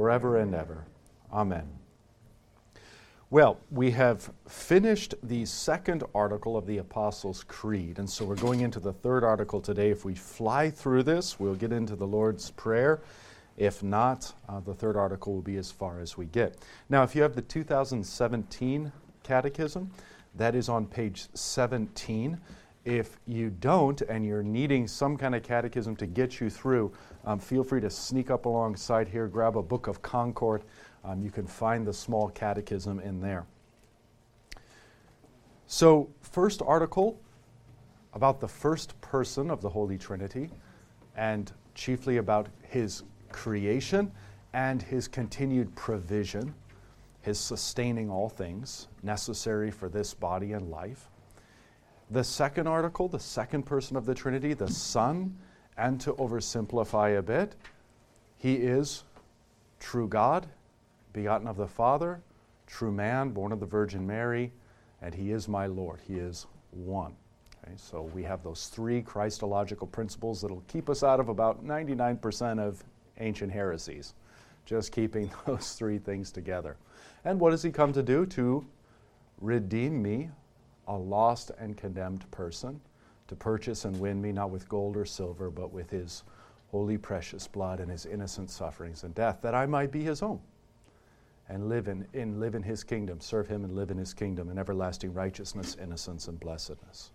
forever and ever. Amen. Well, we have finished the second article of the Apostles' Creed, and so we're going into the third article today. If we fly through this, we'll get into the Lord's Prayer. If not, uh, the third article will be as far as we get. Now, if you have the 2017 Catechism, that is on page 17. If you don't and you're needing some kind of catechism to get you through, um, feel free to sneak up alongside here, grab a book of Concord. Um, you can find the small catechism in there. So, first article about the first person of the Holy Trinity, and chiefly about his creation and his continued provision, his sustaining all things necessary for this body and life. The second article, the second person of the Trinity, the Son, and to oversimplify a bit, he is true God, begotten of the Father, true man, born of the Virgin Mary, and he is my Lord. He is one. Okay, so we have those three Christological principles that'll keep us out of about 99% of ancient heresies, just keeping those three things together. And what does he come to do? To redeem me a lost and condemned person, to purchase and win me not with gold or silver, but with his holy, precious blood and his innocent sufferings and death, that I might be his own and live in, in, live in his kingdom, serve him and live in his kingdom in everlasting righteousness, innocence, and blessedness.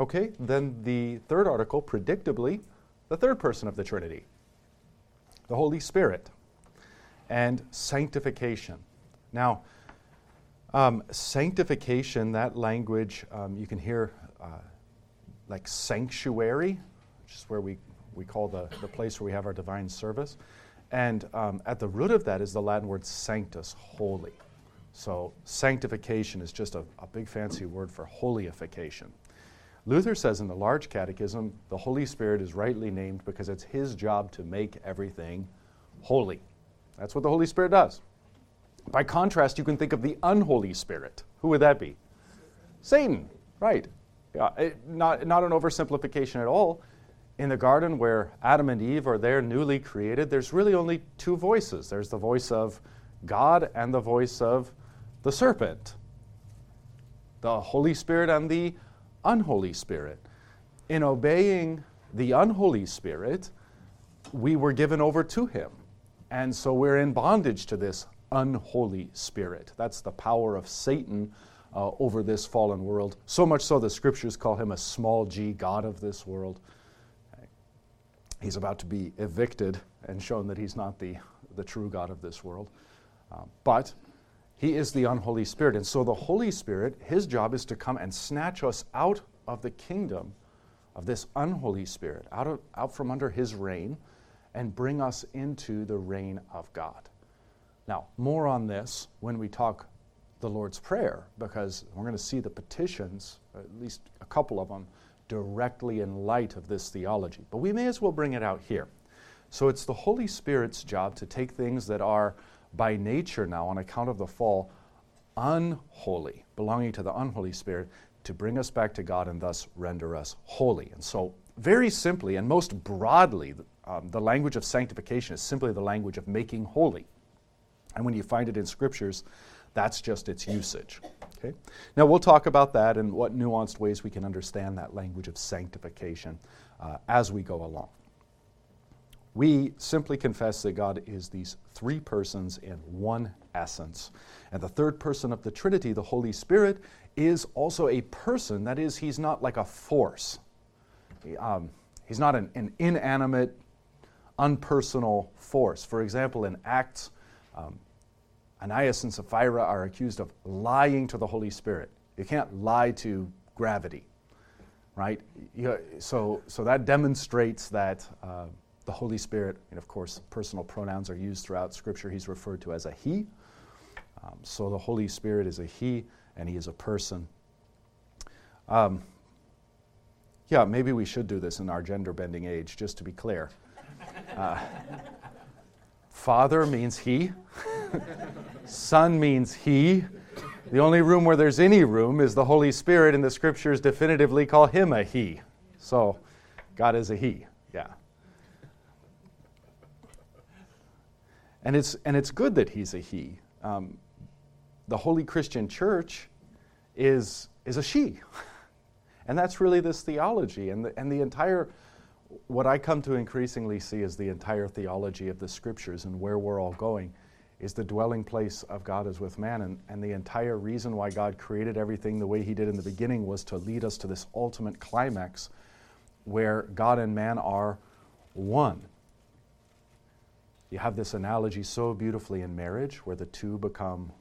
Okay, then the third article, predictably, the third person of the Trinity, the Holy Spirit, and sanctification. Now, um, sanctification, that language, um, you can hear uh, like sanctuary, which is where we, we call the, the place where we have our divine service. And um, at the root of that is the Latin word sanctus, holy. So sanctification is just a, a big fancy word for holyification. Luther says in the Large Catechism, the Holy Spirit is rightly named because it's his job to make everything holy. That's what the Holy Spirit does. By contrast, you can think of the unholy spirit. Who would that be? Satan, right. Uh, it, not, not an oversimplification at all. In the garden where Adam and Eve are there newly created, there's really only two voices there's the voice of God and the voice of the serpent, the Holy Spirit and the unholy spirit. In obeying the unholy spirit, we were given over to him. And so we're in bondage to this unholy spirit. That's the power of Satan uh, over this fallen world. So much so the scriptures call him a small g, God of this world. He's about to be evicted and shown that he's not the, the true God of this world. Uh, but he is the unholy spirit. And so the Holy Spirit, his job is to come and snatch us out of the kingdom of this unholy spirit, out, of, out from under his reign, and bring us into the reign of God. Now, more on this when we talk the Lord's Prayer, because we're going to see the petitions, at least a couple of them, directly in light of this theology. But we may as well bring it out here. So it's the Holy Spirit's job to take things that are by nature now, on account of the fall, unholy, belonging to the unholy Spirit, to bring us back to God and thus render us holy. And so, very simply and most broadly, um, the language of sanctification is simply the language of making holy. And when you find it in scriptures, that's just its usage. Okay? Now, we'll talk about that and what nuanced ways we can understand that language of sanctification uh, as we go along. We simply confess that God is these three persons in one essence. And the third person of the Trinity, the Holy Spirit, is also a person. That is, he's not like a force. Um, he's not an, an, inanimate, unpersonal force. For example, in Acts, um, Ananias and Sapphira are accused of lying to the Holy Spirit. You can't lie to gravity, right? You, so, so that demonstrates that uh, the Holy Spirit, and of course, personal pronouns are used throughout Scripture. He's referred to as a He. Um, so the Holy Spirit is a He, and He is a person. Um, yeah, maybe we should do this in our gender bending age, just to be clear. Uh, father means He, Son means He. The only room where there's any room is the Holy Spirit, and the Scriptures definitively call Him a He. So God is a He, yeah. And it's, and it's good that he's a he. Um, the Holy Christian Church is, is a she. and that's really this theology. And the, and the entire, what I come to increasingly see as the entire theology of the scriptures and where we're all going is the dwelling place of God is with man. And, and the entire reason why God created everything the way he did in the beginning was to lead us to this ultimate climax where God and man are one. You have this analogy so beautifully in marriage where the two become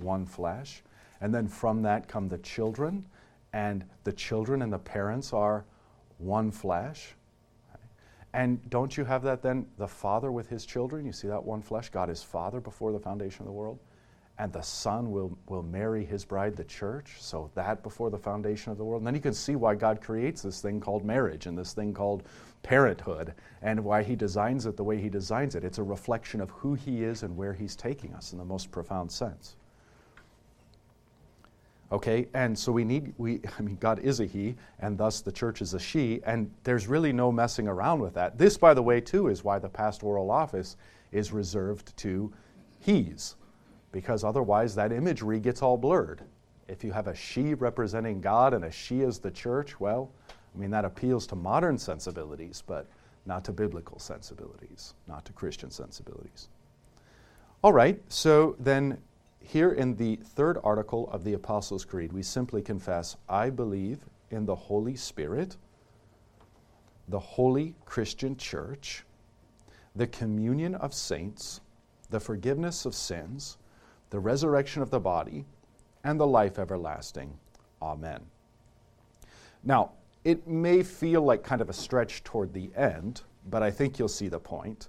one flesh. And then from that come the children, and the children and the parents are one flesh. And don't you have that then? The Father with his children, you see that one flesh? God is Father before the foundation of the world. And the Son will, will marry his bride, the church. So that before the foundation of the world. And then you can see why God creates this thing called marriage and this thing called parenthood and why he designs it the way he designs it. It's a reflection of who he is and where he's taking us in the most profound sense. Okay, and so we need, we, I mean, God is a he, and thus the church is a she, and there's really no messing around with that. This, by the way, too, is why the pastoral office is reserved to he's, because otherwise that imagery gets all blurred. If you have a she representing God and a she as the church, well, I mean, that appeals to modern sensibilities, but not to biblical sensibilities, not to Christian sensibilities. All right, so then here in the third article of the Apostles' Creed, we simply confess, I believe in the Holy Spirit, the holy Christian church, the communion of saints, the forgiveness of sins, the resurrection of the body, and the life everlasting. Amen. Now, it may feel like kind of a stretch toward the end, but I think you'll see the point.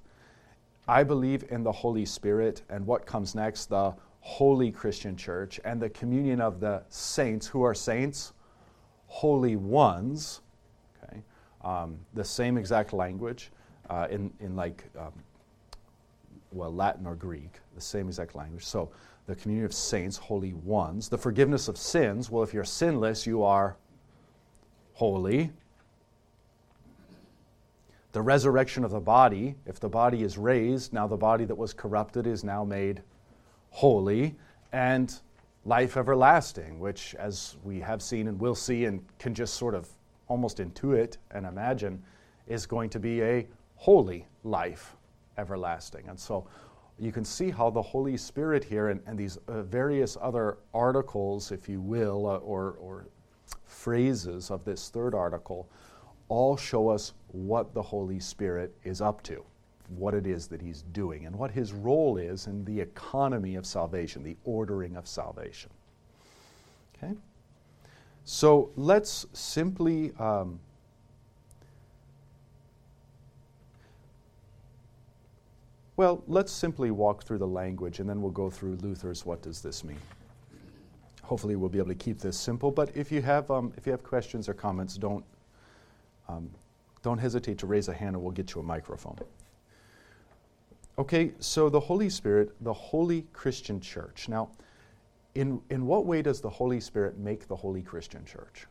I believe in the Holy Spirit and what comes next, the holy Christian church and the communion of the saints. Who are saints? Holy ones. Okay. Um, the same exact language uh, in, in like, um, well, Latin or Greek, the same exact language. So the communion of saints, holy ones. The forgiveness of sins. Well, if you're sinless, you are holy. The resurrection of the body, if the body is raised, now the body that was corrupted is now made holy. And life everlasting, which, as we have seen and will see and can just sort of almost intuit and imagine, is going to be a holy life everlasting. And so you can see how the Holy Spirit here and, and these uh, various other articles, if you will, uh, or, or phrases of this third article all show us what the Holy Spirit is up to, what it is that He's doing, and what His role is in the economy of salvation, the ordering of salvation. Okay? So let's simply. Um, well, let's simply walk through the language and then we'll go through Luther's what does this mean hopefully we'll be able to keep this simple. But if you have, um, if you have questions or comments, don't, um, don't hesitate to raise a hand and we'll get you a microphone. Okay, so the Holy Spirit, the Holy Christian Church. Now, in, in what way does the Holy Spirit make the Holy Christian Church?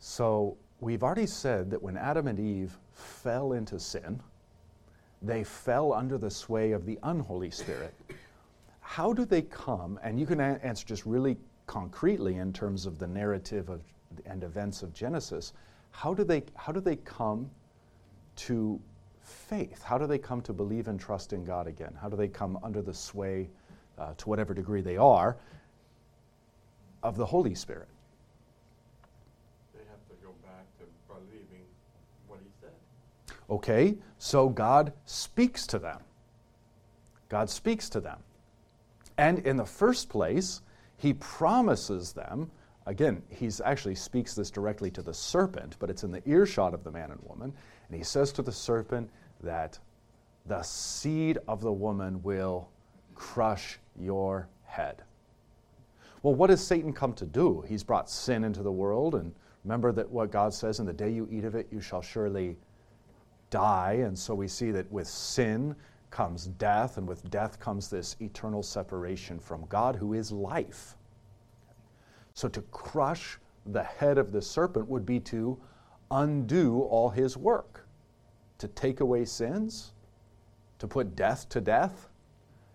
So, we've already said that when Adam and Eve fell into sin, they fell under the sway of the unholy spirit. How do they come? And you can a- answer just really concretely in terms of the narrative of, and events of Genesis. How do they, how do they come to faith? How do they come to believe and trust in God again? How do they come under the sway, uh, to whatever degree they are, of the Holy Spirit? They have to go back to believing what He said. Okay, so God speaks to them. God speaks to them. And in the first place, he promises them again, he actually speaks this directly to the serpent, but it's in the earshot of the man and woman. And he says to the serpent that the seed of the woman will crush your head. Well, what does Satan come to do? He's brought sin into the world, and remember that what God says, in the day you eat of it, you shall surely die. And so we see that with sin comes death, and with death comes this eternal separation from God, who is life. So to crush the head of the serpent would be to undo all his work, to take away sins, to put death to death,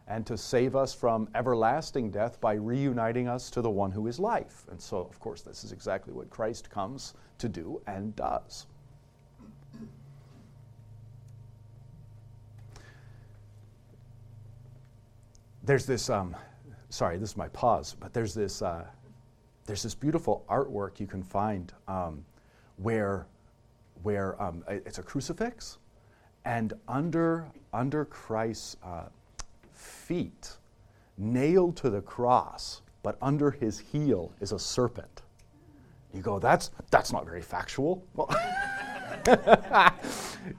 and to save us from everlasting death by reuniting us to the one who is life. And so, of course, this is exactly what Christ comes to do and does. There's this, um, sorry, this is my pause, but there's this, uh, there's this beautiful artwork you can find um, where, where um, it's a crucifix, and under, under Christ's uh, feet, nailed to the cross, but under his heel is a serpent. You go, that's, that's not very factual. Well,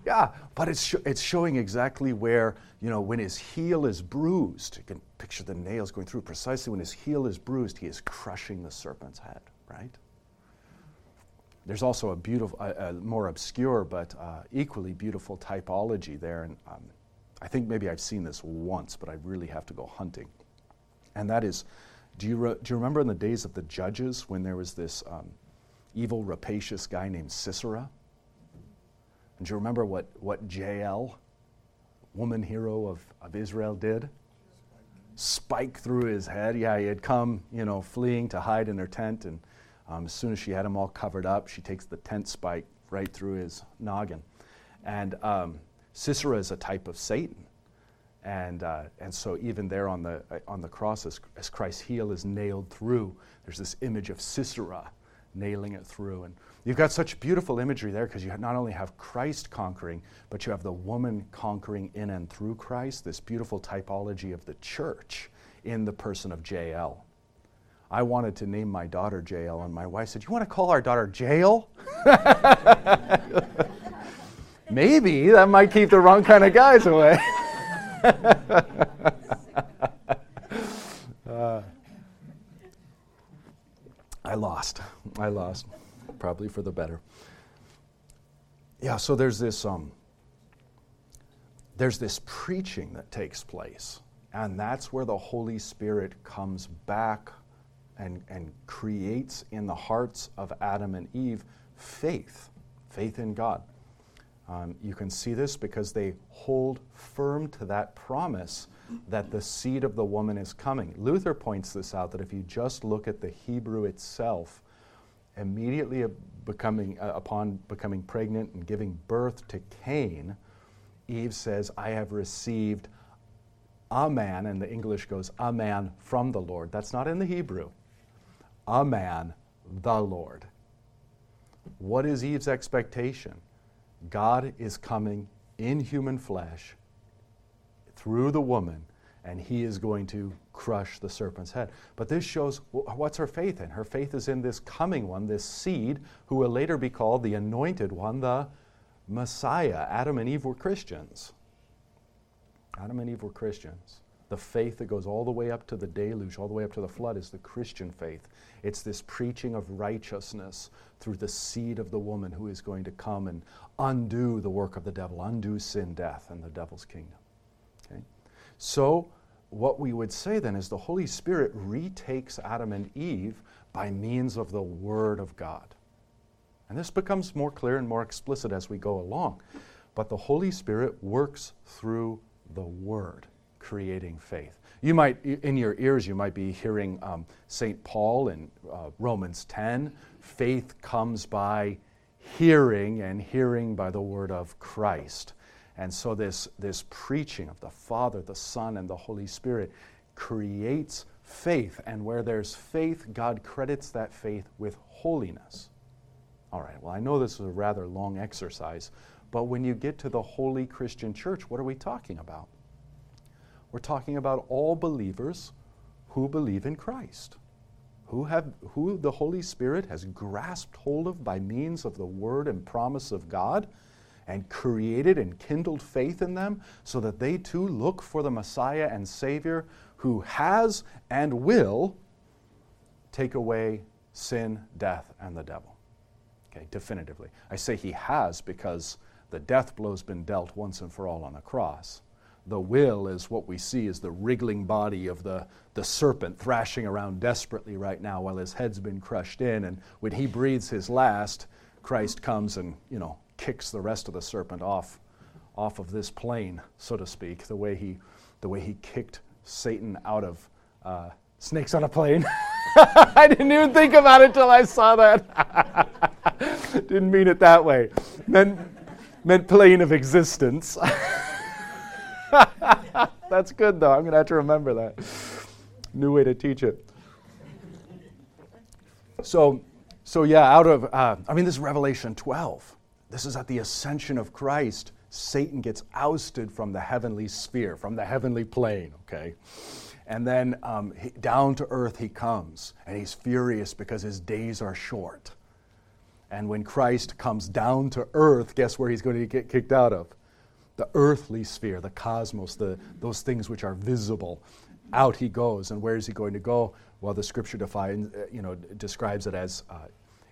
yeah, but it's, sh- it's showing exactly where, you know, when his heel is bruised, you can picture the nails going through. Precisely when his heel is bruised, he is crushing the serpent's head, right? There's also a beautiful, a, more obscure but uh, equally beautiful typology there. And um, I think maybe I've seen this once, but I really have to go hunting. And that is, do you, re- do you remember in the days of the judges when there was this um, evil, rapacious guy named Sisera? And do you remember what, what Jael, woman hero of, of Israel, did? Spike through his head. Yeah, he had come, you know, fleeing to hide in her tent. And um, as soon as she had him all covered up, she takes the tent spike right through his noggin. And um, Sisera is a type of Satan. And, uh, and so even there on the, uh, on the cross, as, as Christ's heel is nailed through, there's this image of Sisera nailing it through. And You've got such beautiful imagery there because you not only have Christ conquering, but you have the woman conquering in and through Christ, this beautiful typology of the church in the person of Jael. I wanted to name my daughter Jael, and my wife said, You want to call our daughter Jael? Maybe that might keep the wrong kind of guys away. uh, I lost. I lost probably for the better. Yeah, so there's this um, there's this preaching that takes place, and that's where the Holy Spirit comes back and, and creates in the hearts of Adam and Eve faith, faith in God. Um, you can see this because they hold firm to that promise that the seed of the woman is coming. Luther points this out that if you just look at the Hebrew itself, immediately becoming, uh, upon becoming pregnant and giving birth to Cain, Eve says, I have received a man, and the English goes, a man from the Lord. That's not in the Hebrew. A man, the Lord. What is Eve's expectation? God is coming in human flesh through the woman and he is going to crush the serpent's head. But this shows what's her faith in? Her faith is in this coming one, this seed, who will later be called the anointed one, the Messiah. Adam and Eve were Christians. Adam and Eve were Christians. The faith that goes all the way up to the deluge, all the way up to the flood, is the Christian faith. It's this preaching of righteousness through the seed of the woman who is going to come and undo the work of the devil, undo sin, death, and the devil's kingdom. So, what we would say then is the Holy Spirit retakes Adam and Eve by means of the Word of God. And this becomes more clear and more explicit as we go along. But the Holy Spirit works through the Word, creating faith. You might, in your ears, you might be hearing um, St. Paul in uh, Romans 10 faith comes by hearing, and hearing by the Word of Christ. And so, this, this preaching of the Father, the Son, and the Holy Spirit creates faith. And where there's faith, God credits that faith with holiness. All right, well, I know this is a rather long exercise, but when you get to the holy Christian church, what are we talking about? We're talking about all believers who believe in Christ. who, have, who the Holy Spirit has grasped hold of by means of the word and promise of God and created and kindled faith in them so that they too look for the Messiah and Savior who has and will take away sin, death, and the devil. Okay, definitively. I say he has because the death blow's been dealt once and for all on the cross. The will is what we see is the wriggling body of the, the serpent thrashing around desperately right now while his head's been crushed in. And when he breathes his last, Christ comes and, you know, kicks the rest of the serpent off, off of this plane, so to speak, the way he, the way he kicked Satan out of uh, snakes on a plane. I didn't even think about it till I saw that. didn't mean it that way. Meant, meant plane of existence. That's good, though. I'm going to have to remember that. New way to teach it. So, so yeah, out of, uh, I mean, this is Revelation 12. This is at the ascension of Christ. Satan gets ousted from the heavenly sphere, from the heavenly plane, okay? And then um, he, down to earth he comes, and he's furious because his days are short. And when Christ comes down to earth, guess where he's going to get kicked out of? The earthly sphere, the cosmos, the, those things which are visible. Out he goes. And where is he going to go? Well, the scripture defines, uh, you know, describes it as uh,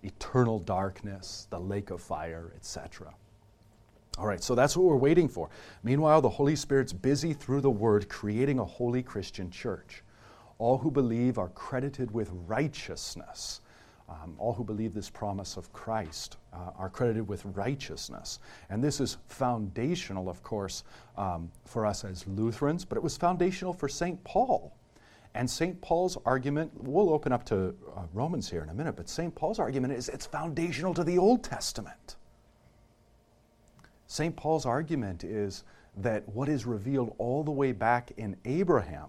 eternal darkness, the lake of fire, etc. All right, so that's what we're waiting for. Meanwhile, the Holy Spirit's busy through the Word creating a holy Christian church. All who believe are credited with righteousness um, all who believe this promise of Christ uh, are credited with righteousness. And this is foundational, of course, um, for us as Lutherans, but it was foundational for St. Paul. And St. Paul's argument, we'll open up to uh, Romans here in a minute, but St. Paul's argument is it's foundational to the Old Testament. St. Paul's argument is that what is revealed all the way back in Abraham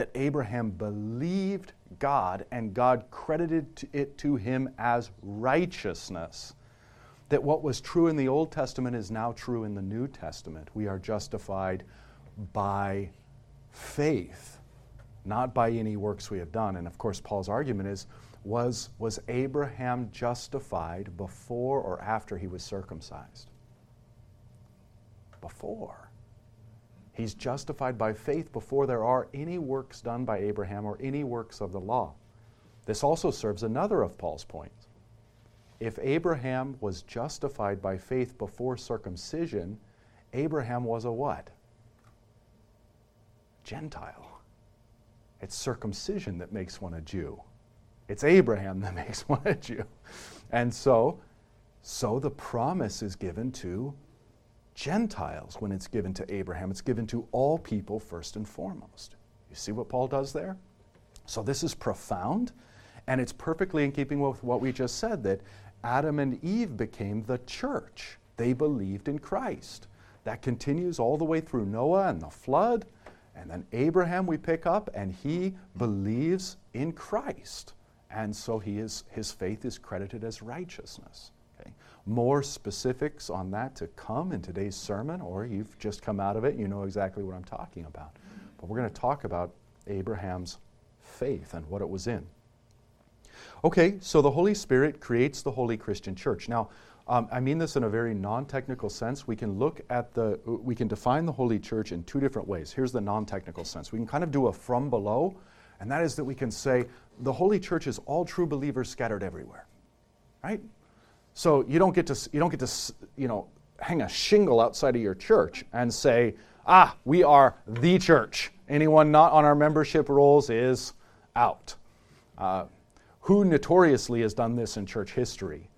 that Abraham believed God and God credited it to him as righteousness. That what was true in the Old Testament is now true in the New Testament. We are justified by faith, not by any works we have done. And of course, Paul's argument is was, was Abraham justified before or after he was circumcised? Before. He's justified by faith before there are any works done by Abraham or any works of the law. This also serves another of Paul's points. If Abraham was justified by faith before circumcision, Abraham was a what? Gentile. It's circumcision that makes one a Jew. It's Abraham that makes one a Jew. And so, so the promise is given to Gentiles when it's given to Abraham. It's given to all people first and foremost. You see what Paul does there? So this is profound, and it's perfectly in keeping with what we just said that Adam and Eve became the church. They believed in Christ. That continues all the way through Noah and the flood. And then Abraham we pick up, and he believes in Christ. And so he is, his faith is credited as righteousness Okay? more specifics on that to come in today's sermon, or you've just come out of it, you know exactly what I'm talking about. But we're going to talk about Abraham's faith and what it was in. Okay, so the Holy Spirit creates the holy Christian church. Now, um, I mean this in a very non-technical sense. We can look at the, we can define the holy church in two different ways. Here's the non-technical sense. We can kind of do a from below, and that is that we can say the holy church is all true believers scattered everywhere, right? So you don't get to, you don't get to you know, hang a shingle outside of your church and say, ah, we are the church. Anyone not on our membership rolls is out. Uh, who notoriously has done this in church history?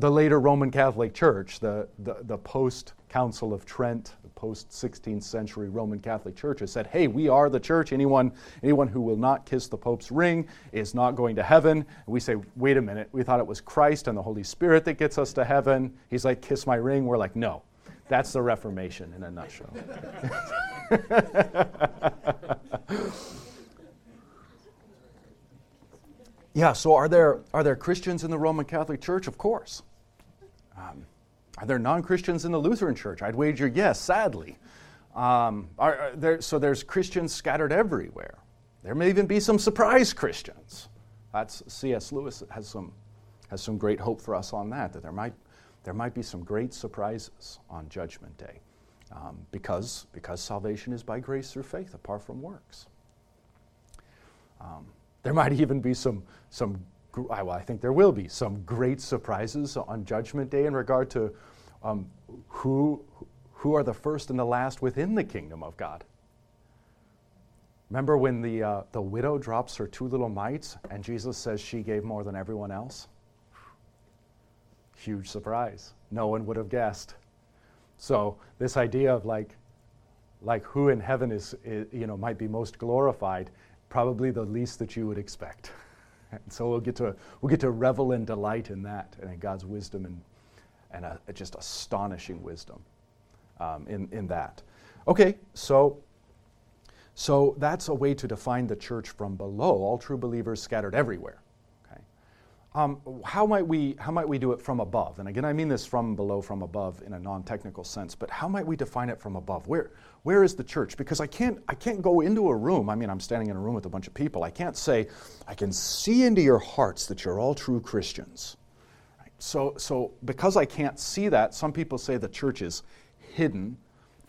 The later Roman Catholic Church, the, the, the post Council of Trent, the post 16th century Roman Catholic Church has said, hey, we are the church. Anyone, anyone who will not kiss the Pope's ring is not going to heaven. And we say, wait a minute, we thought it was Christ and the Holy Spirit that gets us to heaven. He's like, kiss my ring. We're like, no. That's the Reformation in a nutshell. yeah, so are there, are there Christians in the Roman Catholic Church? Of course. Um, are there non Christians in the Lutheran Church? I'd wager yes, sadly. Um, are, are there, so there's Christians scattered everywhere. there may even be some surprise Christians. That's C.S. Lewis has some, has some great hope for us on that, that there might, there might be some great surprises on Judgment Day um, because, because salvation is by grace through faith apart from works. Um, there might even be some, some well, I think there will be some great surprises on Judgment Day in regard to um, who, who are the first and the last within the kingdom of God. Remember when the, uh, the widow drops her two little mites and Jesus says she gave more than everyone else? Huge surprise. No one would have guessed. So, this idea of like, like who in heaven is, is you know, might be most glorified, probably the least that you would expect. And so we'll get to, we'll get to revel and delight in that and in God's wisdom and, and a, just astonishing wisdom um, in, in that. Okay, so so that's a way to define the church from below, all true believers scattered everywhere. Um, how, might we, how might we do it from above? And again, I mean this from below, from above in a non technical sense, but how might we define it from above? Where, where is the church? Because I can't, I can't go into a room. I mean, I'm standing in a room with a bunch of people. I can't say, I can see into your hearts that you're all true Christians. So, so because I can't see that, some people say the church is hidden.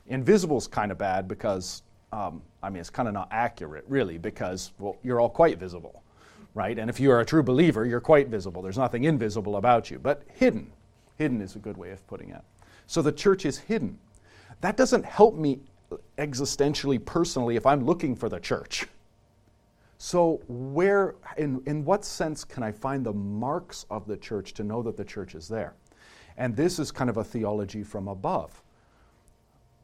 Invisible is kind of bad because um, I mean, it's kind of not accurate, really, because, well, you're all quite visible, right? And if you are a true believer, you're quite visible. There's nothing invisible about you, but hidden. Hidden is a good way of putting it. So the church is hidden. That doesn't help me existentially, personally, if I'm looking for the church. So, where, in, in what sense can I find the marks of the church to know that the church is there? And this is kind of a theology from above.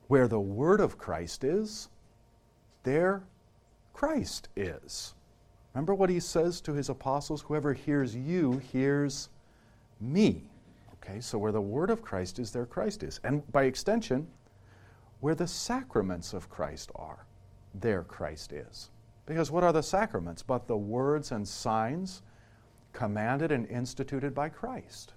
Where the word of Christ is, there Christ is. Remember what he says to his apostles whoever hears you hears me. Okay, so where the word of Christ is, there Christ is. And by extension, where the sacraments of Christ are, there Christ is. Because what are the sacraments but the words and signs commanded and instituted by Christ?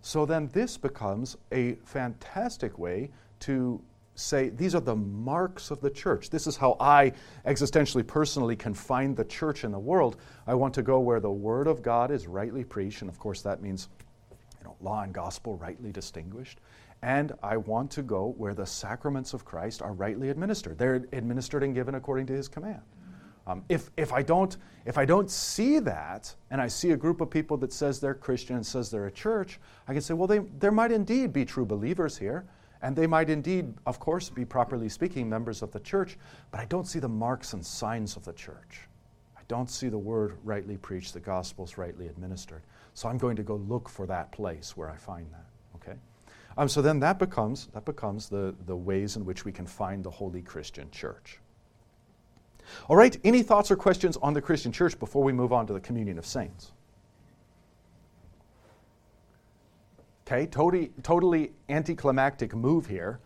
So then this becomes a fantastic way to say these are the marks of the church. This is how I existentially, personally can find the church in the world. I want to go where the word of God is rightly preached, and of course that means you know, law and gospel rightly distinguished. And I want to go where the sacraments of Christ are rightly administered. They're administered and given according to his command. Um, if, if, I don't, if I don't see that, and I see a group of people that says they're Christian and says they're a church, I can say, well, they, there might indeed be true believers here. And they might indeed, of course, be properly speaking members of the church, but I don't see the marks and signs of the church. I don't see the word rightly preached, the gospels rightly administered. So I'm going to go look for that place where I find that. Okay? Um, so then that becomes, that becomes the, the ways in which we can find the holy Christian church. All right, any thoughts or questions on the Christian church before we move on to the communion of saints? Okay, totally, totally anticlimactic move here.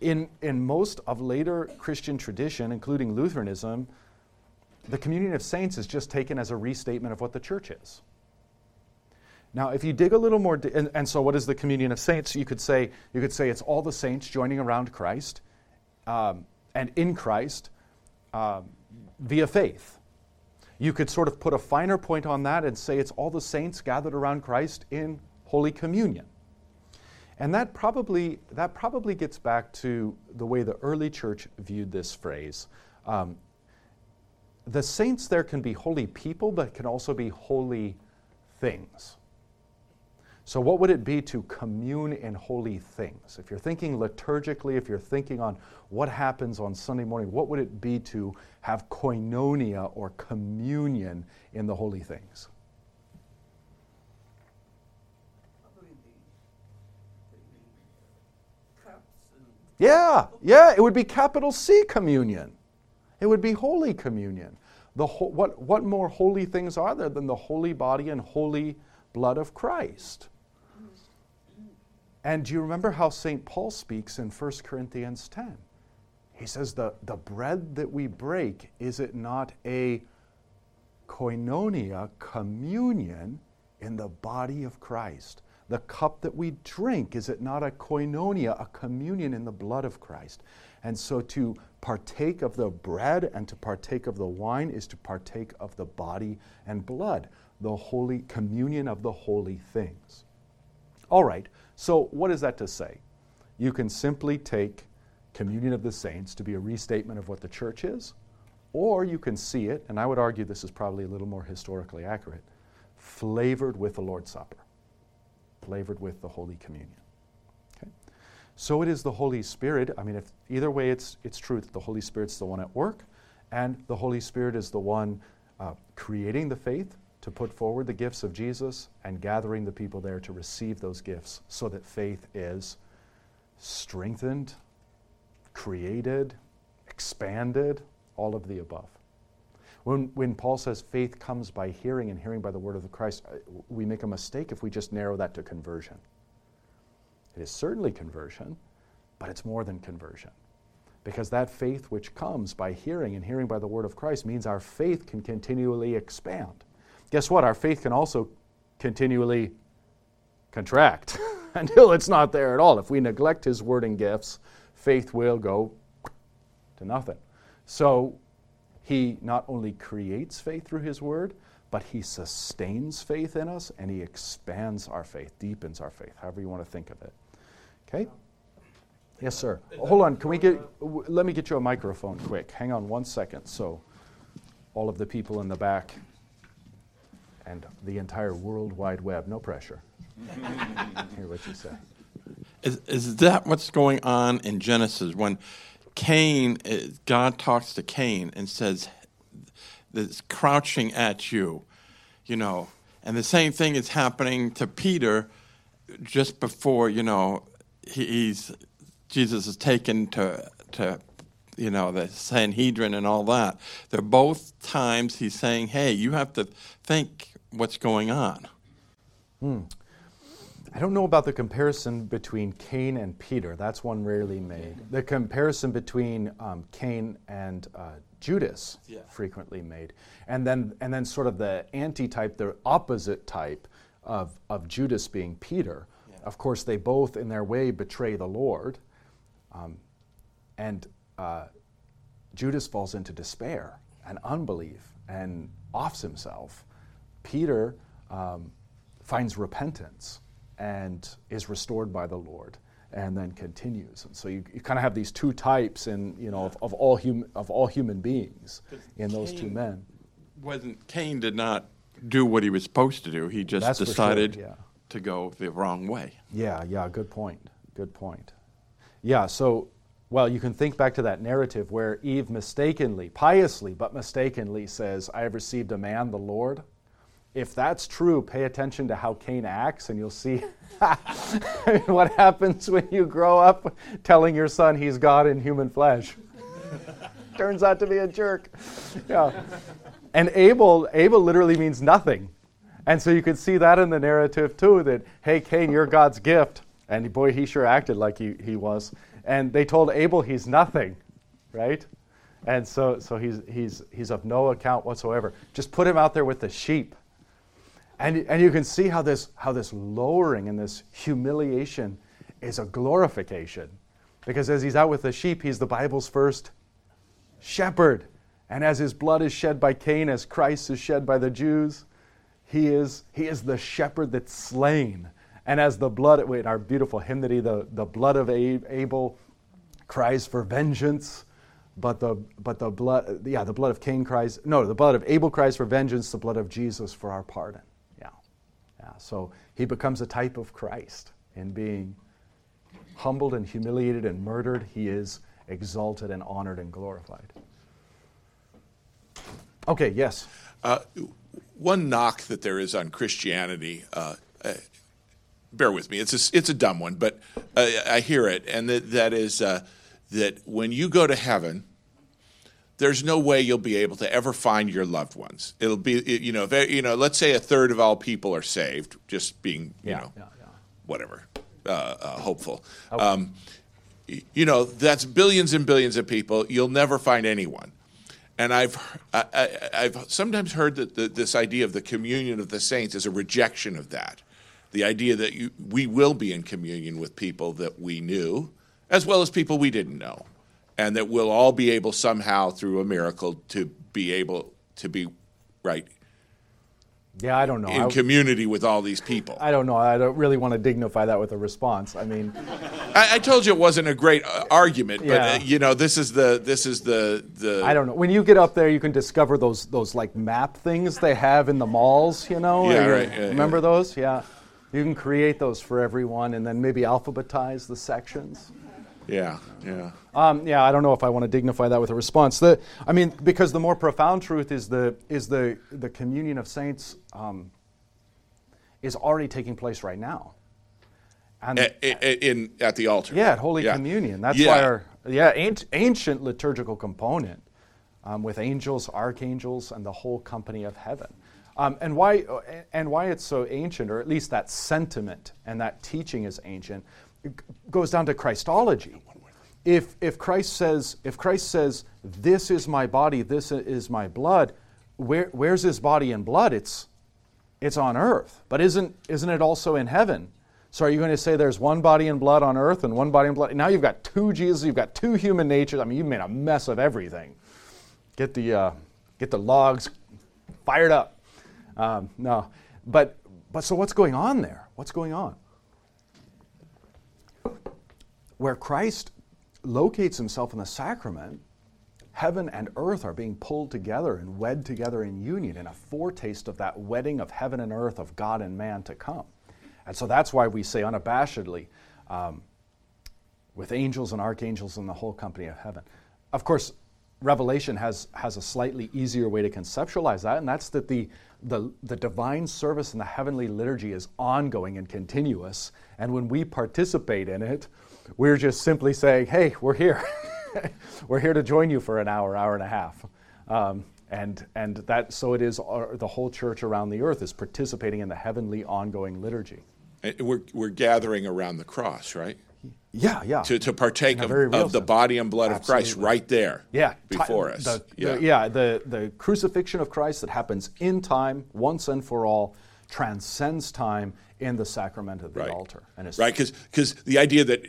In, in most of later Christian tradition, including Lutheranism, the communion of saints is just taken as a restatement of what the church is. Now, if you dig a little more, di- and, and, so what is the communion of saints? You could say you could say it's all the saints joining around Christ, um, and in Christ, um, via faith. You could sort of put a finer point on that and say it's all the saints gathered around Christ in Holy Communion. And that probably, that probably gets back to the way the early church viewed this phrase. Um, the saints there can be holy people, but can also be holy things. So, what would it be to commune in holy things? If you're thinking liturgically, if you're thinking on what happens on Sunday morning, what would it be to have koinonia or communion in the holy things? Yeah, yeah, it would be capital C communion. It would be Holy Communion. The ho- what, what more holy things are there than the holy body and holy blood of Christ? And do you remember how St. Paul speaks in 1 Corinthians 10? He says, the, the bread that we break, is it not a koinonia, communion in the body of Christ? The cup that we drink, is it not a koinonia, a communion in the blood of Christ? And so to partake of the bread and to partake of the wine is to partake of the body and blood, the holy communion of the holy things. All right, so what is that to say? You can simply take communion of the saints to be a restatement of what the church is, or you can see it, and I would argue this is probably a little more historically accurate, flavored with the Lord's Supper, flavored with the Holy Communion. Okay? So it is the Holy Spirit. I mean, if either way, it's, it's true that the Holy Spirit's the one at work, and the Holy Spirit is the one uh, creating the faith to put forward the gifts of Jesus and gathering the people there to receive those gifts so that faith is strengthened, created, expanded, all of the above. When, when Paul says faith comes by hearing and hearing by the word of the Christ, uh, we make a mistake if we just narrow that to conversion. It is certainly conversion, but it's more than conversion. Because that faith which comes by hearing and hearing by the word of Christ means our faith can continually expand. Guess what? Our faith can also continually contract until it's not there at all. If we neglect his word and gifts, faith will go to nothing. So he not only creates faith through his word, but he sustains faith in us and he expands our faith, deepens our faith, however you want to think of it. Okay? Yes, sir. Hold on. Can we get, let me get you a microphone quick. Hang on one second. So, all of the people in the back and the entire World Wide Web, no pressure. Hear what you say. Is, is that what's going on in Genesis when Cain, uh, God talks to Cain and says, "That's crouching at you," you know, and the same thing is happening to Peter just before you know he's Jesus is taken to to you know the Sanhedrin and all that. They're both times he's saying, "Hey, you have to think what's going on." Hmm. I don't know about the comparison between Cain and Peter. That's one rarely made. The comparison between um, Cain and uh, Judas, yeah. frequently made. And then, and then sort of the anti-type, the opposite type of, of Judas being Peter. Yeah. Of course, they both, in their way, betray the Lord. Um, and uh, Judas falls into despair and unbelief and offs himself. Peter um, finds repentance and is restored by the Lord and then continues. And so you, you kind of have these two types in, you know, of, of, all, hum, of all human beings in those two men. Wasn't Cain did not do what he was supposed to do. He just That's decided sure, yeah. to go the wrong way. Yeah, yeah, good point. Good point. Yeah, so well, you can think back to that narrative where Eve mistakenly, piously, but mistakenly says, I have received a man, the Lord if that's true, pay attention to how Cain acts, and you'll see what happens when you grow up telling your son he's God in human flesh. Turns out to be a jerk. Yeah. And Abel, Abel literally means nothing. And so you could see that in the narrative too that, hey, Cain, you're God's gift. And boy, he sure acted like he, he was. And they told Abel he's nothing, right? And so, so he's, he's, he's of no account whatsoever. Just put him out there with the sheep and, and you can see how this, how this lowering and this humiliation is a glorification. Because as he's out with the sheep, he's the Bible's first shepherd. And as his blood is shed by Cain, as Christ is shed by the Jews, he is, he is the shepherd that's slain. And as the blood, wait, our beautiful hymnody, the, the blood of Abel cries for vengeance, but the, but the blood, yeah, the blood of Cain cries, no, the blood of Abel cries for vengeance, the blood of Jesus for our pardon. Yeah, so he becomes a type of Christ in being humbled and humiliated and murdered. He is exalted and honored and glorified. Okay, yes. Uh, one knock that there is on Christianity, uh, uh, bear with me, it's a, it's a dumb one, but uh, I hear it, and that, that is uh, that when you go to heaven, there's no way you'll be able to ever find your loved ones. It'll be, you know, you know, let's say a third of all people are saved, just being, you yeah, know, yeah, yeah. whatever, uh, uh, hopeful. Okay. Um, you know, that's billions and billions of people. You'll never find anyone. And I've, I, have sometimes heard that the, this idea of the communion of the saints is a rejection of that. the idea that you, we will be in communion with people that we knew, as well as people we didn't know, and that we'll all be able somehow through a miracle to be able to be right Yeah, I don't know. in I, community with all these people. I don't know. I don't really want to dignify that with a response. I mean, I, I told you it wasn't a great uh, argument, but Yeah. uh, you know this is the this is the the I don't know. When you get up there, you can discover those those like map things they have in the malls. You know, Yeah, You- right, yeah, remember yeah. those? Yeah, you can create those for everyone, and then maybe alphabetize the sections. Yeah yeah Um, yeah, I don't know if I want to dignify that with a response. The, I mean, because the more profound truth is the is the the communion of saints um, is already taking place right now, and A- a- a- in at the altar. yeah, at Holy Yeah. Communion. That's Yeah. why our yeah ancient, ancient liturgical component um, with angels, archangels, and the whole company of heaven. Um, and why and why it's so ancient, or at least that sentiment and that teaching is ancient, goes down to Christology. If if Christ says if Christ says this is my body, this is my blood, where where's his body and blood? It's it's on earth. But isn't isn't it also in heaven? So are you going to say there's one body and blood on earth and one body and blood? Now you've got two Jesus, you've got two human natures. I mean, you've made a mess of everything. Get the uh, get the logs fired up. Um, no, but but so what's going on there? What's going on? Where Christ locates himself in the sacrament, heaven and earth are being pulled together and wed together in union in a foretaste of that wedding of heaven and earth, of God and man to come. And so that's why we say unabashedly, um, with angels and archangels and the whole company of heaven. Of course, Revelation has, has a slightly easier way to conceptualize that, and that's that the, the, the divine service in the heavenly liturgy is ongoing and continuous. And when we participate in it, we're just simply saying, hey, we're here. we're here to join you for an hour, hour and a half. Um, and, and that, so it is, uh, the whole church around the earth is participating in the heavenly ongoing liturgy. And We're we're gathering around the cross, right? Yeah, yeah. To to partake of, of the sense. body and blood of Christ right there. Yeah, Before us. The, yeah. the, yeah, the, the crucifixion of Christ that happens in time, once and for all, transcends time in the sacrament of the right. altar. And it's right, because the idea that,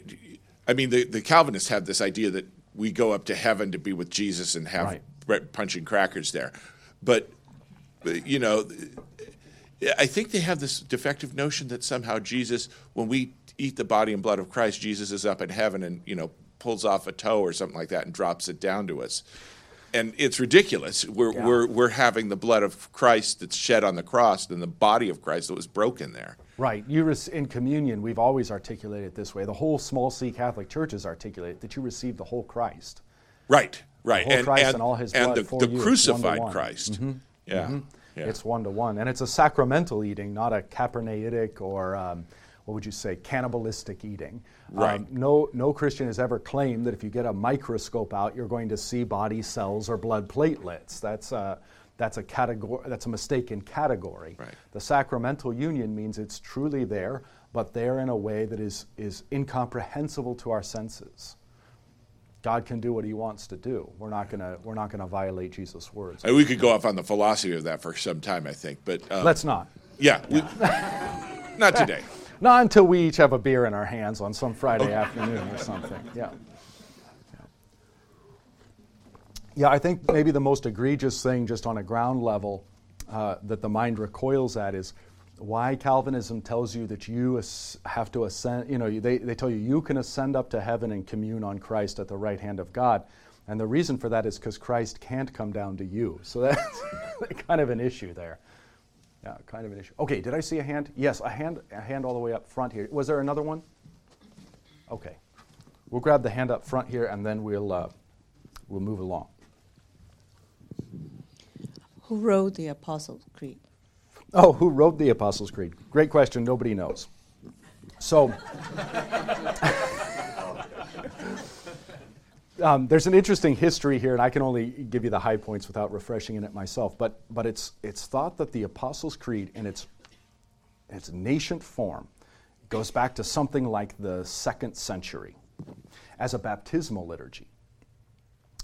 I mean, the, the Calvinists have this idea that we go up to heaven to be with Jesus and have Right. bread punching crackers there. But, but, you know, I think they have this defective notion that somehow Jesus, when we eat the body and blood of Christ, Jesus is up in heaven and, you know, pulls off a toe or something like that and drops it down to us. And it's ridiculous. We're, Yeah. we're, we're having the blood of Christ that's shed on the cross and the body of Christ that was broken there. Right. You rec- in communion, we've always articulated it this way. The whole small C Catholic Church has articulated that you receive the whole Christ. Right, right. whole Christ and all his and the, the you, crucified. Christ. Yeah. yeah. It's one to one, and it's a sacramental eating, not a Capernaitic or um, what would you say, cannibalistic eating. Right. Um, no, no Christian has ever claimed that if you get a microscope out, you're going to see body cells or blood platelets. That's a that's a category. That's a mistaken category. Right. The sacramental union means it's truly there, but there in a way that is is incomprehensible to our senses. God can do what He wants to do. We're not gonna we're not gonna violate Jesus' words. Uh, We could go off on the philosophy of that for some time, I think. But um, Let's not. yeah, we- not today. Not until we each have a beer in our hands on some Friday afternoon or something. Yeah. Yeah, I think maybe the most egregious thing, just on a ground level, uh, that the mind recoils at is why Calvinism tells you that you as- have to ascend. You know, you- they, they tell you you can ascend up to heaven and commune on Christ at the right hand of God. And the reason for that is because Christ can't come down to you. So that's kind of an issue there. Yeah, kind of an issue. Okay, did I see a hand? Yes, a hand, a hand all the way up front here. Was there another one? Okay, we'll grab the hand up front here, and then we'll uh, we'll move along. Who wrote the Apostles' Creed? Oh, who wrote the Apostles' Creed? Great question. Nobody knows. So. Um, there's an interesting history here, and I can only give you the high points without refreshing in it myself. But, but it's, it's thought that the Apostles' Creed, in its, its nascent form, goes back to something like the second century as a baptismal liturgy.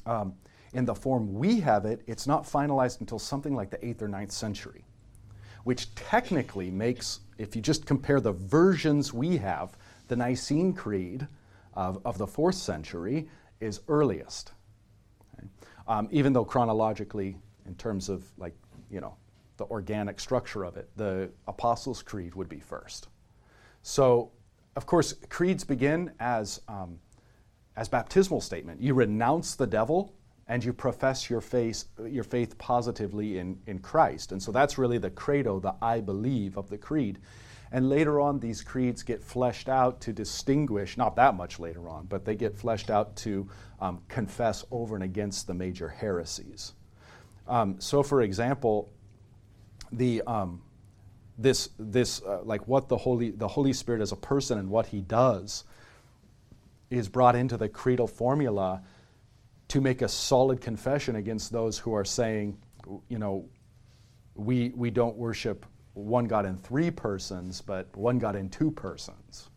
Um, in the form we have it, it's not finalized until something like the eighth or ninth century, which technically makes, if you just compare the versions we have, the Nicene Creed of, of the fourth century is earliest. Okay? Um, even though chronologically, in terms of like, you know, the organic structure of it, the Apostles' Creed would be first. So, of course, creeds begin as, um, as baptismal statement. You renounce the devil and you profess your faith, your faith positively in, in Christ. And so that's really the credo, the I believe of the creed. And later on, these creeds get fleshed out to distinguish, not that much later on, but they get fleshed out to um, confess over and against the major heresies. Um, so, for example, the, um, this, this uh, like what the Holy, the Holy Spirit as a person and what he does is brought into the creedal formula to make a solid confession against those who are saying, you know, we, we don't worship one God in three persons, but one God in two persons,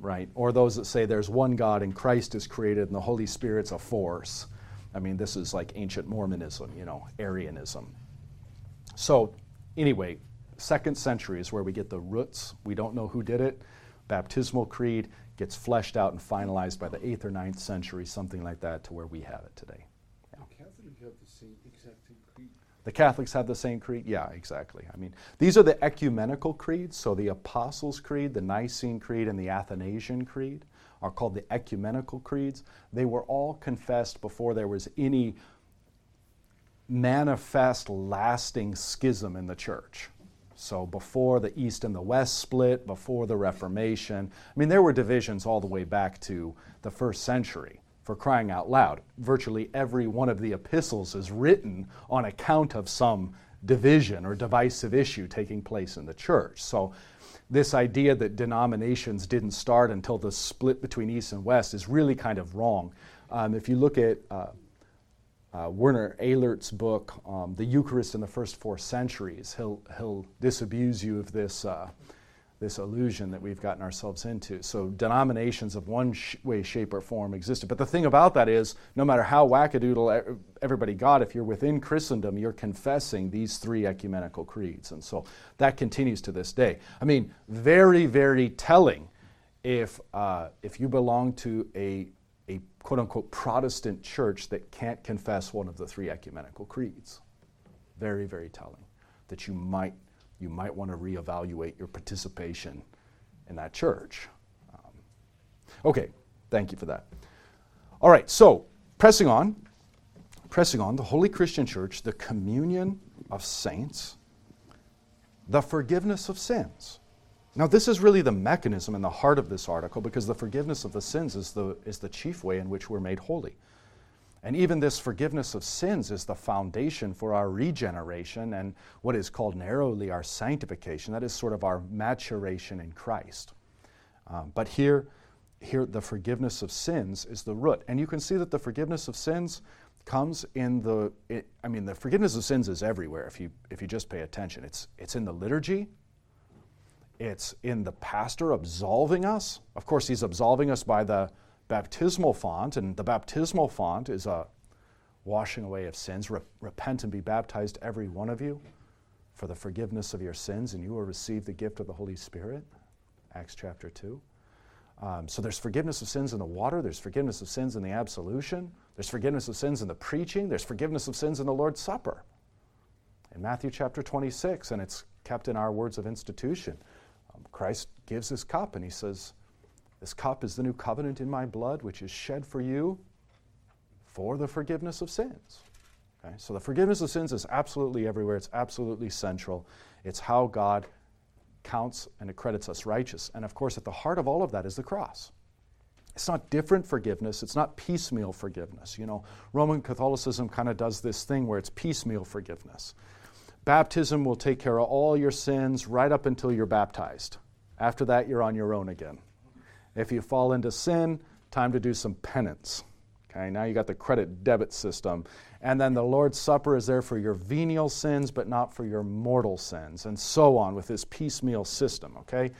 right? Or those that say there's one God and Christ is created and the Holy Spirit's a force. I mean, this is like ancient Mormonism, you know, Arianism. So, anyway, second century is where we get the roots. We don't know who did it. Baptismal creed gets fleshed out and finalized by the 8th or ninth century, something like that, to where we have it today. Yeah. The Catholics have the same exact same creed. The Catholics have the same creed? Yeah, exactly. I mean, these are the ecumenical creeds. So the Apostles' Creed, the Nicene Creed, and the Athanasian Creed are called the ecumenical creeds. They were all confessed before there was any manifest, lasting schism in the church. So before the East and the West split, before the Reformation, I mean, there were divisions all the way back to the first century for crying out loud. Virtually every one of the epistles is written on account of some division or divisive issue taking place in the church. So this idea that denominations didn't start until the split between East and West is really kind of wrong. Um, if you look at uh, uh, Werner Elert's book, um, The Eucharist in the First Four Centuries, he'll, he'll disabuse you of this, uh, this illusion that we've gotten ourselves into. So, denominations of one sh- way, shape, or form existed. But the thing about that is, no matter how wackadoodle everybody got, if you're within Christendom, you're confessing these three ecumenical creeds. And so that continues to this day. I mean, very, very telling if, uh, if you belong to a a quote unquote Protestant church that can't confess one of the three ecumenical creeds. Very, very telling that you might, you might want to reevaluate your participation in that church. Um, okay, thank you for that. All right, so pressing on, pressing on, the Holy Christian Church, the communion of saints, the forgiveness of sins. Now, this is really the mechanism in the heart of this article because the forgiveness of the sins is the, is the chief way in which we're made holy. And even this forgiveness of sins is the foundation for our regeneration and what is called narrowly our sanctification. That is sort of our maturation in Christ. Um, but here, here, the forgiveness of sins is the root. And you can see that the forgiveness of sins comes in the, it, I mean, the forgiveness of sins is everywhere if you, if you just pay attention. It's, it's in the liturgy, it's in the pastor absolving us. Of course, he's absolving us by the baptismal font, and the baptismal font is a washing away of sins. repent and be baptized, every one of you, for the forgiveness of your sins, and you will receive the gift of the Holy Spirit. Acts chapter 2. Um, so there's forgiveness of sins in the water, there's forgiveness of sins in the absolution, there's forgiveness of sins in the preaching, there's forgiveness of sins in the Lord's Supper. In Matthew chapter 26, and it's kept in our words of institution. Christ gives his cup and he says, This cup is the new covenant in my blood, which is shed for you for the forgiveness of sins. Okay? So the forgiveness of sins is absolutely everywhere, it's absolutely central. It's how God counts and accredits us righteous. And of course, at the heart of all of that is the cross. It's not different forgiveness, it's not piecemeal forgiveness. You know, Roman Catholicism kind of does this thing where it's piecemeal forgiveness. Baptism will take care of all your sins right up until you're baptized. After that, you're on your own again. If you fall into sin, time to do some penance. Okay, now you got the credit debit system. And then the Lord's Supper is there for your venial sins, but not for your mortal sins, and so on with this piecemeal system, okay?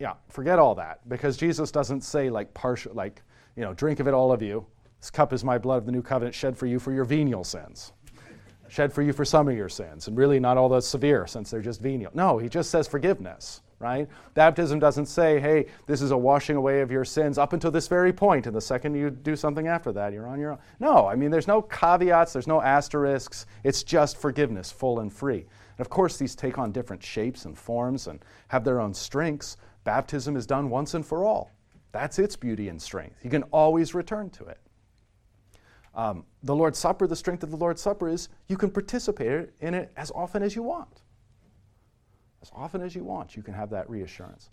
Yeah, forget all that because Jesus doesn't say like partial, like, you know, drink of it, all of you. This cup is my blood of the new covenant shed for you for your venial sins. shed for you for some of your sins, and really not all the severe since they're just venial. No, he just says forgiveness, right? Baptism doesn't say, hey, this is a washing away of your sins up until this very point, and the second you do something after that, you're on your own. No, I mean, there's no caveats, there's no asterisks. It's just forgiveness, full and free. And of course, these take on different shapes and forms and have their own strengths. Baptism is done once and for all. That's its beauty and strength. You can always return to it. Um, the Lord's Supper, the strength of the Lord's Supper is you can participate in it as often as you want. As often as you want, you can have that reassurance.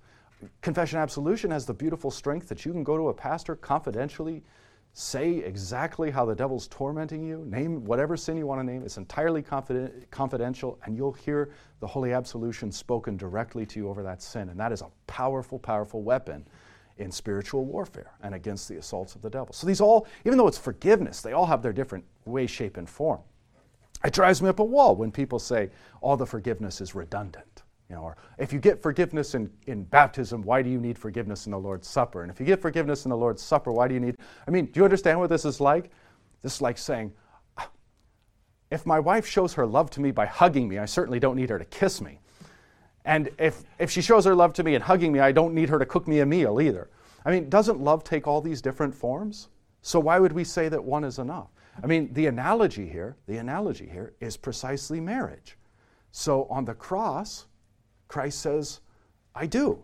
Confession absolution has the beautiful strength that you can go to a pastor confidentially, say exactly how the devil's tormenting you, name whatever sin you want to name. It's entirely confident, confidential, and you'll hear the holy absolution spoken directly to you over that sin. And that is a powerful, powerful weapon in spiritual warfare and against the assaults of the devil. So these all, even though it's forgiveness, they all have their different way, shape, and form. It drives me up a wall when people say all the forgiveness is redundant. You know, or if you get forgiveness in, in baptism, why do you need forgiveness in the Lord's Supper? And if you get forgiveness in the Lord's Supper, why do you need? I mean, do you understand what this is like? This is like saying, ah, if my wife shows her love to me by hugging me, I certainly don't need her to kiss me. And if, if she shows her love to me and hugging me, I don't need her to cook me a meal either. I mean, doesn't love take all these different forms? So why would we say that one is enough? I mean, the analogy here, the analogy here is precisely marriage. So on the cross, Christ says, I do.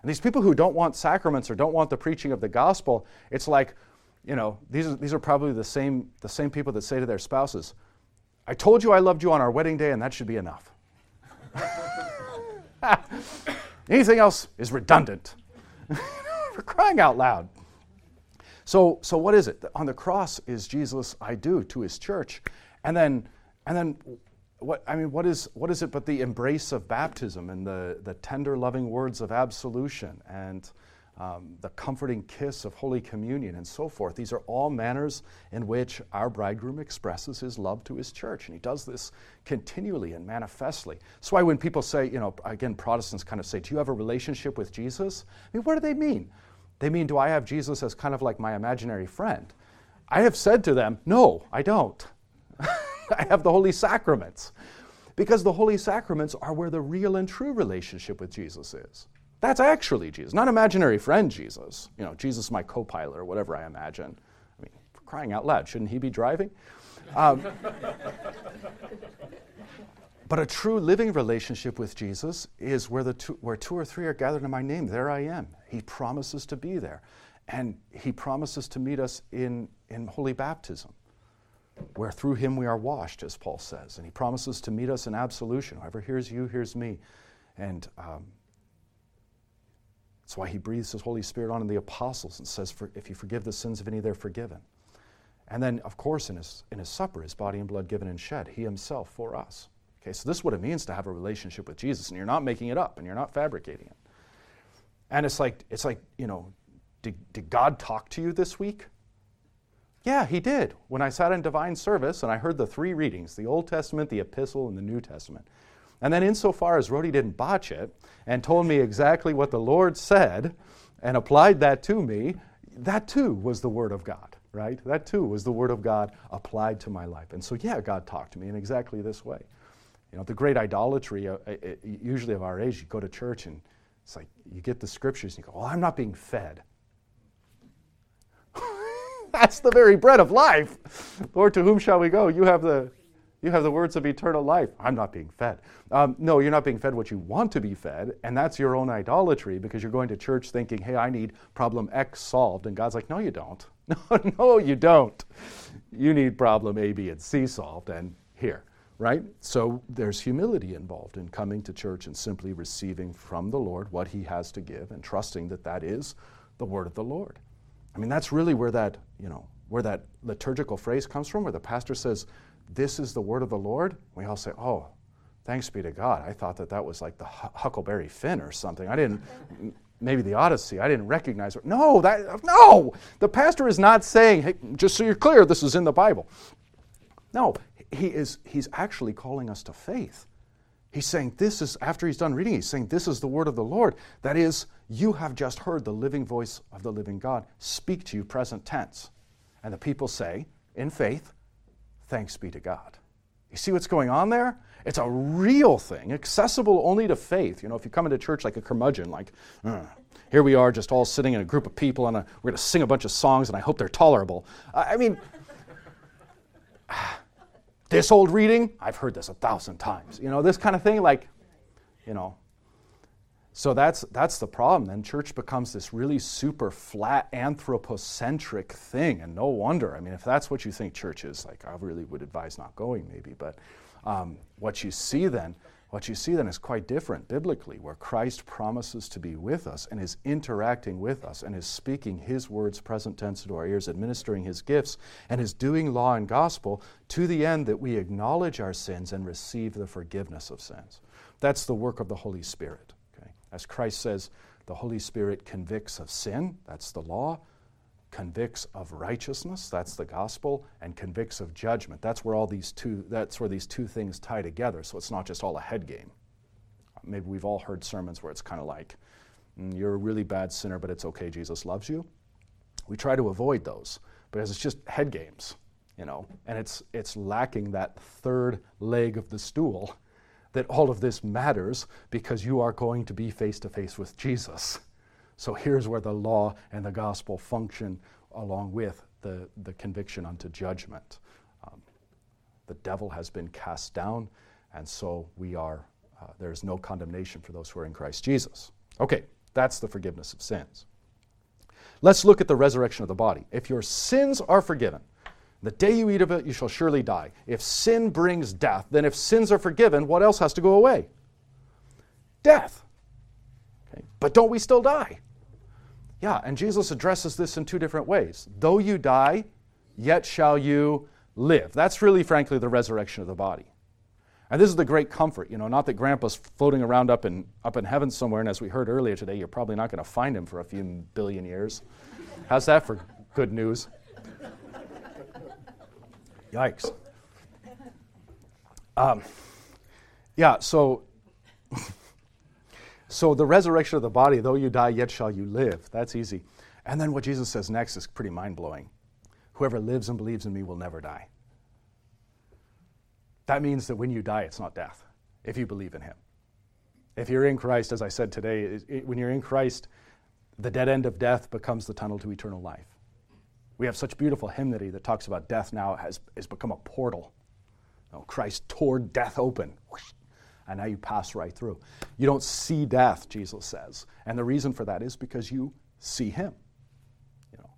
And these people who don't want sacraments or don't want the preaching of the gospel, it's like, you know, these are, these are probably the same, the same people that say to their spouses, I told you I loved you on our wedding day, and that should be enough. Anything else is redundant. For crying out loud. So, so what is it? On the cross is Jesus I do to his church. And then, and then what, I mean, what is, what is it but the embrace of baptism and the, the tender, loving words of absolution and um, the comforting kiss of Holy Communion, and so forth. These are all manners in which our bridegroom expresses his love to his church, and he does this continually and manifestly. That's why when people say, you know, again, Protestants kind of say, Do you have a relationship with Jesus? I mean, what do they mean? They mean, Do I have Jesus as kind of like my imaginary friend? I have said to them, No, I don't. I have the Holy Sacraments. Because the Holy Sacraments are where the real and true relationship with Jesus is. That's actually Jesus, not imaginary friend Jesus. You know, Jesus, my co pilot, or whatever I imagine. I mean, crying out loud, shouldn't he be driving? Um, but a true living relationship with Jesus is where, the two, where two or three are gathered in my name, there I am. He promises to be there. And he promises to meet us in, in holy baptism, where through him we are washed, as Paul says. And he promises to meet us in absolution. Whoever hears you hears me. And um, that's why he breathes his Holy Spirit on the apostles and says, If you forgive the sins of any, they're forgiven. And then, of course, in his, in his supper, his body and blood given and shed, he himself for us. Okay, so this is what it means to have a relationship with Jesus, and you're not making it up and you're not fabricating it. And it's like, it's like you know, did, did God talk to you this week? Yeah, he did. When I sat in divine service and I heard the three readings the Old Testament, the Epistle, and the New Testament. And then, insofar as Rhodey didn't botch it and told me exactly what the Lord said and applied that to me, that too was the Word of God, right? That too was the Word of God applied to my life. And so, yeah, God talked to me in exactly this way. You know, the great idolatry, uh, uh, usually of our age, you go to church and it's like you get the scriptures and you go, well, I'm not being fed. That's the very bread of life. Lord, to whom shall we go? You have the you have the words of eternal life. I'm not being fed. Um, no, you're not being fed what you want to be fed, and that's your own idolatry because you're going to church thinking, hey, I need problem X solved. And God's like, no, you don't. No, no, you don't. You need problem A, B, and C solved, and here, right? So there's humility involved in coming to church and simply receiving from the Lord what He has to give and trusting that that is the word of the Lord. I mean, that's really where that, you know, where that liturgical phrase comes from, where the pastor says, this is the word of the Lord, we all say, oh, thanks be to God. I thought that that was like the Huckleberry Finn or something. I didn't, maybe the Odyssey. I didn't recognize it. No, that, no, the pastor is not saying, hey, just so you're clear, this is in the Bible. No, he is, he's actually calling us to faith. He's saying this is, after he's done reading, he's saying this is the word of the Lord. That is, you have just heard the living voice of the living God speak to you present tense. And the people say, in faith, Thanks be to God. You see what's going on there? It's a real thing, accessible only to faith. You know, if you come into church like a curmudgeon, like, "Uh, here we are just all sitting in a group of people and uh, we're going to sing a bunch of songs and I hope they're tolerable. I mean, this old reading, I've heard this a thousand times. You know, this kind of thing, like, you know. So that's that's the problem. Then church becomes this really super flat anthropocentric thing, and no wonder. I mean, if that's what you think church is, like, I really would advise not going, maybe. But um, what you see then, what you see then is quite different biblically, where Christ promises to be with us and is interacting with us and is speaking His words, present tense, into our ears, administering His gifts, and is doing law and gospel to the end that we acknowledge our sins and receive the forgiveness of sins. That's the work of the Holy Spirit. Okay? As Christ says, the Holy Spirit convicts of sin, that's the law, convicts of righteousness, that's the gospel, and convicts of judgment. That's where all these two that's where these two things tie together. So it's not just all a head game. Maybe we've all heard sermons where it's kind of like, "Mm, you're a really bad sinner, but it's okay, Jesus loves you. We try to avoid those because it's just head games, you know, and it's it's lacking that third leg of the stool that all of this matters because you are going to be face to face with Jesus. So here's where the law and the gospel function along with the, the conviction unto judgment. Um, the devil has been cast down, and so we are, uh, there is no condemnation for those who are in Christ Jesus. Okay, that's the forgiveness of sins. Let's look at the resurrection of the body. If your sins are forgiven, the day you eat of it, you shall surely die. If sin brings death, then if sins are forgiven, what else has to go away? Death. Okay. But don't we still die? Yeah, and Jesus addresses this in two different ways. Though you die, yet shall you live. That's really, frankly, the resurrection of the body. And this is the great comfort, you know, not that grandpa's floating around up in, up in heaven somewhere, and as we heard earlier today, you're probably not going to find him for a few billion years. How's that for good news? Yikes. Um, yeah, so so the resurrection of the body, though you die, yet shall you live. That's easy. And then what Jesus says next is pretty mind blowing. Whoever lives and believes in me will never die. That means that when you die, it's not death, if you believe in him. If you're in Christ, as I said today, when you're in Christ, the dead end of death becomes the tunnel to eternal life. We have such beautiful hymnody that talks about death now has, has become a portal. You know, Christ tore death open, whoosh, and now you pass right through. You don't see death, Jesus says. And the reason for that is because you see him. You know,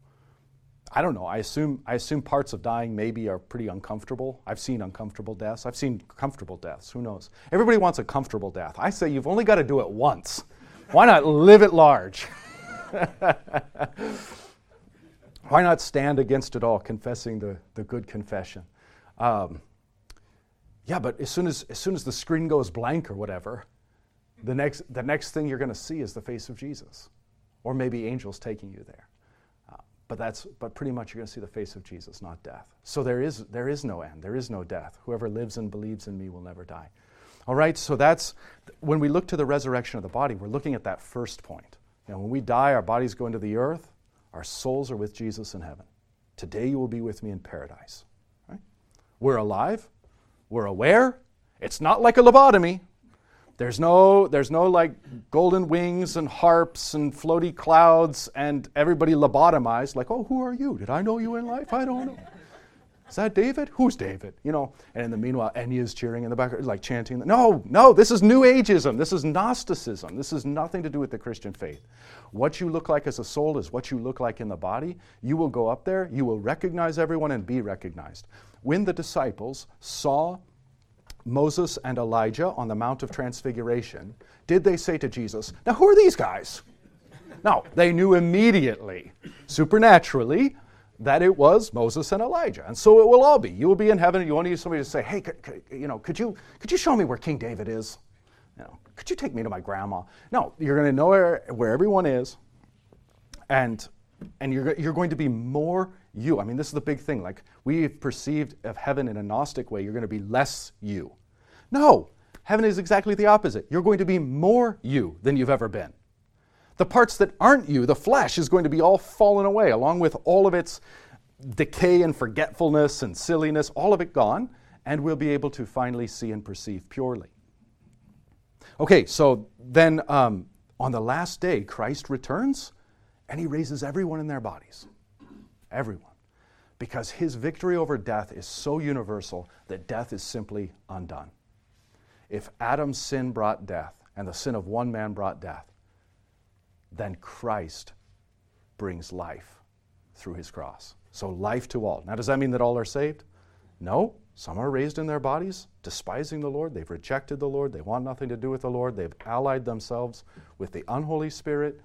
I don't know. I assume, I assume parts of dying maybe are pretty uncomfortable. I've seen uncomfortable deaths. I've seen comfortable deaths. Who knows? Everybody wants a comfortable death. I say you've only got to do it once. Why not live at large? Why not stand against it all, confessing the, the good confession? Um, yeah, but as soon as, as soon as the screen goes blank or whatever, the next, the next thing you're going to see is the face of Jesus, or maybe angels taking you there. Uh, but, that's, but pretty much you're going to see the face of Jesus, not death. So there is, there is no end, there is no death. Whoever lives and believes in me will never die. All right, so that's when we look to the resurrection of the body, we're looking at that first point. Now, when we die, our bodies go into the earth, our souls are with Jesus in heaven. Today you will be with me in paradise. Right? We're alive, we're aware. It's not like a lobotomy. There's no, there's no like golden wings and harps and floaty clouds and everybody lobotomized, like, oh, who are you? Did I know you in life? I don't know. Is that David? Who's David? You know, and in the meanwhile, Enya's cheering in the background, like chanting. No, no, this is New Ageism. This is Gnosticism. This has nothing to do with the Christian faith. What you look like as a soul is what you look like in the body. You will go up there, you will recognize everyone and be recognized. When the disciples saw Moses and Elijah on the Mount of Transfiguration, did they say to Jesus, Now who are these guys? No, they knew immediately, supernaturally, that it was Moses and Elijah. And so it will all be. You will be in heaven and you won't need somebody to say, hey, could, could- you know, could you, could you show me where King David is? You know, could you take me to my grandma? No, you're going to know where, where everyone is and and you're, you're going to be more you. I mean, this is the big thing. Like, we've perceived of heaven in a Gnostic way, you're going to be less you. No, heaven is exactly the opposite. You're going to be more you than you've ever been. The parts that aren't you, the flesh, is going to be all fallen away, along with all of its decay and forgetfulness and silliness, all of it gone. and we'll be able to finally see and perceive purely. Okay, so then um, on the last day, Christ returns and he raises everyone in their bodies. Everyone. Because his victory over death is so universal that death is simply undone. If Adam's sin brought death and the sin of one man brought death, then Christ brings life through his cross. So, life to all. Now, does that mean that all are saved? No. Some are raised in their bodies, despising the Lord. They've rejected the Lord. They want nothing to do with the Lord. They've allied themselves with the unholy spirit.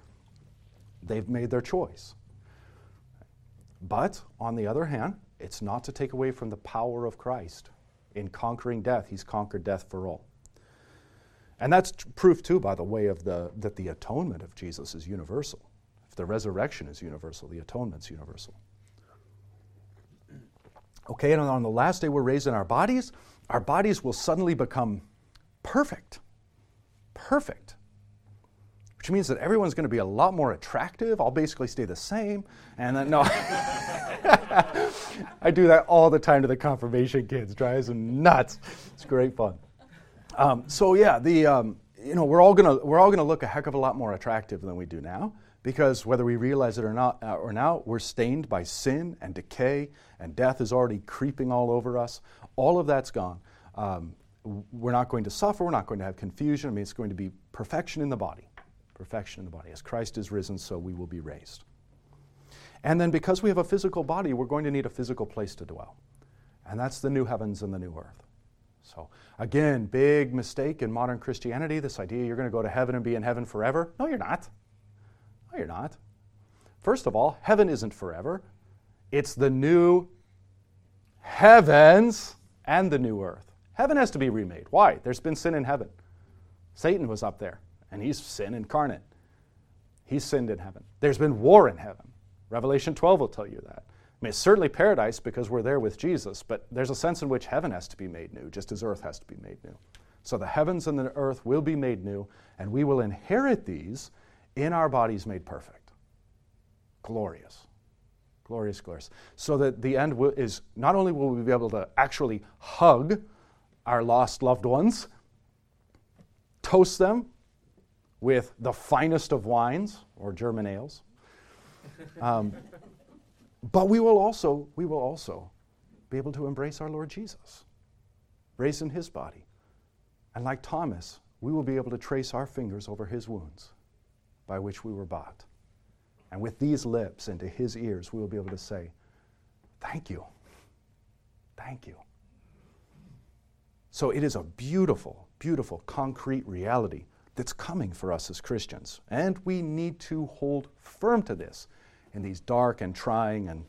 They've made their choice. But, on the other hand, it's not to take away from the power of Christ. In conquering death, he's conquered death for all. And that's proof, too, by the way, of the, that the atonement of Jesus is universal. If the resurrection is universal, the atonement's universal. Okay, and on the last day we're raised in our bodies, our bodies will suddenly become perfect. Perfect. Which means that everyone's going to be a lot more attractive. I'll basically stay the same. And then, no. I do that all the time to the confirmation kids. Drives them nuts. It's great fun. Um, so yeah, the um, you know we're all gonna we're all gonna look a heck of a lot more attractive than we do now because whether we realize it or not uh, or now we're stained by sin and decay and death is already creeping all over us. All of that's gone. Um, we're not going to suffer. We're not going to have confusion. I mean, it's going to be perfection in the body, perfection in the body. As Christ is risen, so we will be raised. And then because we have a physical body, we're going to need a physical place to dwell, and that's the new heavens and the new earth. So, again, big mistake in modern Christianity this idea you're going to go to heaven and be in heaven forever. No, you're not. No, you're not. First of all, heaven isn't forever, it's the new heavens and the new earth. Heaven has to be remade. Why? There's been sin in heaven. Satan was up there, and he's sin incarnate. He's sinned in heaven. There's been war in heaven. Revelation 12 will tell you that. I mean, it's certainly paradise because we're there with Jesus, but there's a sense in which heaven has to be made new, just as earth has to be made new. So the heavens and the earth will be made new, and we will inherit these in our bodies made perfect. Glorious. Glorious, glorious. So that the end will, is not only will we be able to actually hug our lost loved ones, toast them with the finest of wines or German ales. Um, but we will also, we will also be able to embrace our Lord Jesus, raised in his body. And like Thomas, we will be able to trace our fingers over his wounds by which we were bought. And with these lips into his ears, we will be able to say, Thank you. Thank you. So it is a beautiful, beautiful, concrete reality that's coming for us as Christians. And we need to hold firm to this in these dark and trying and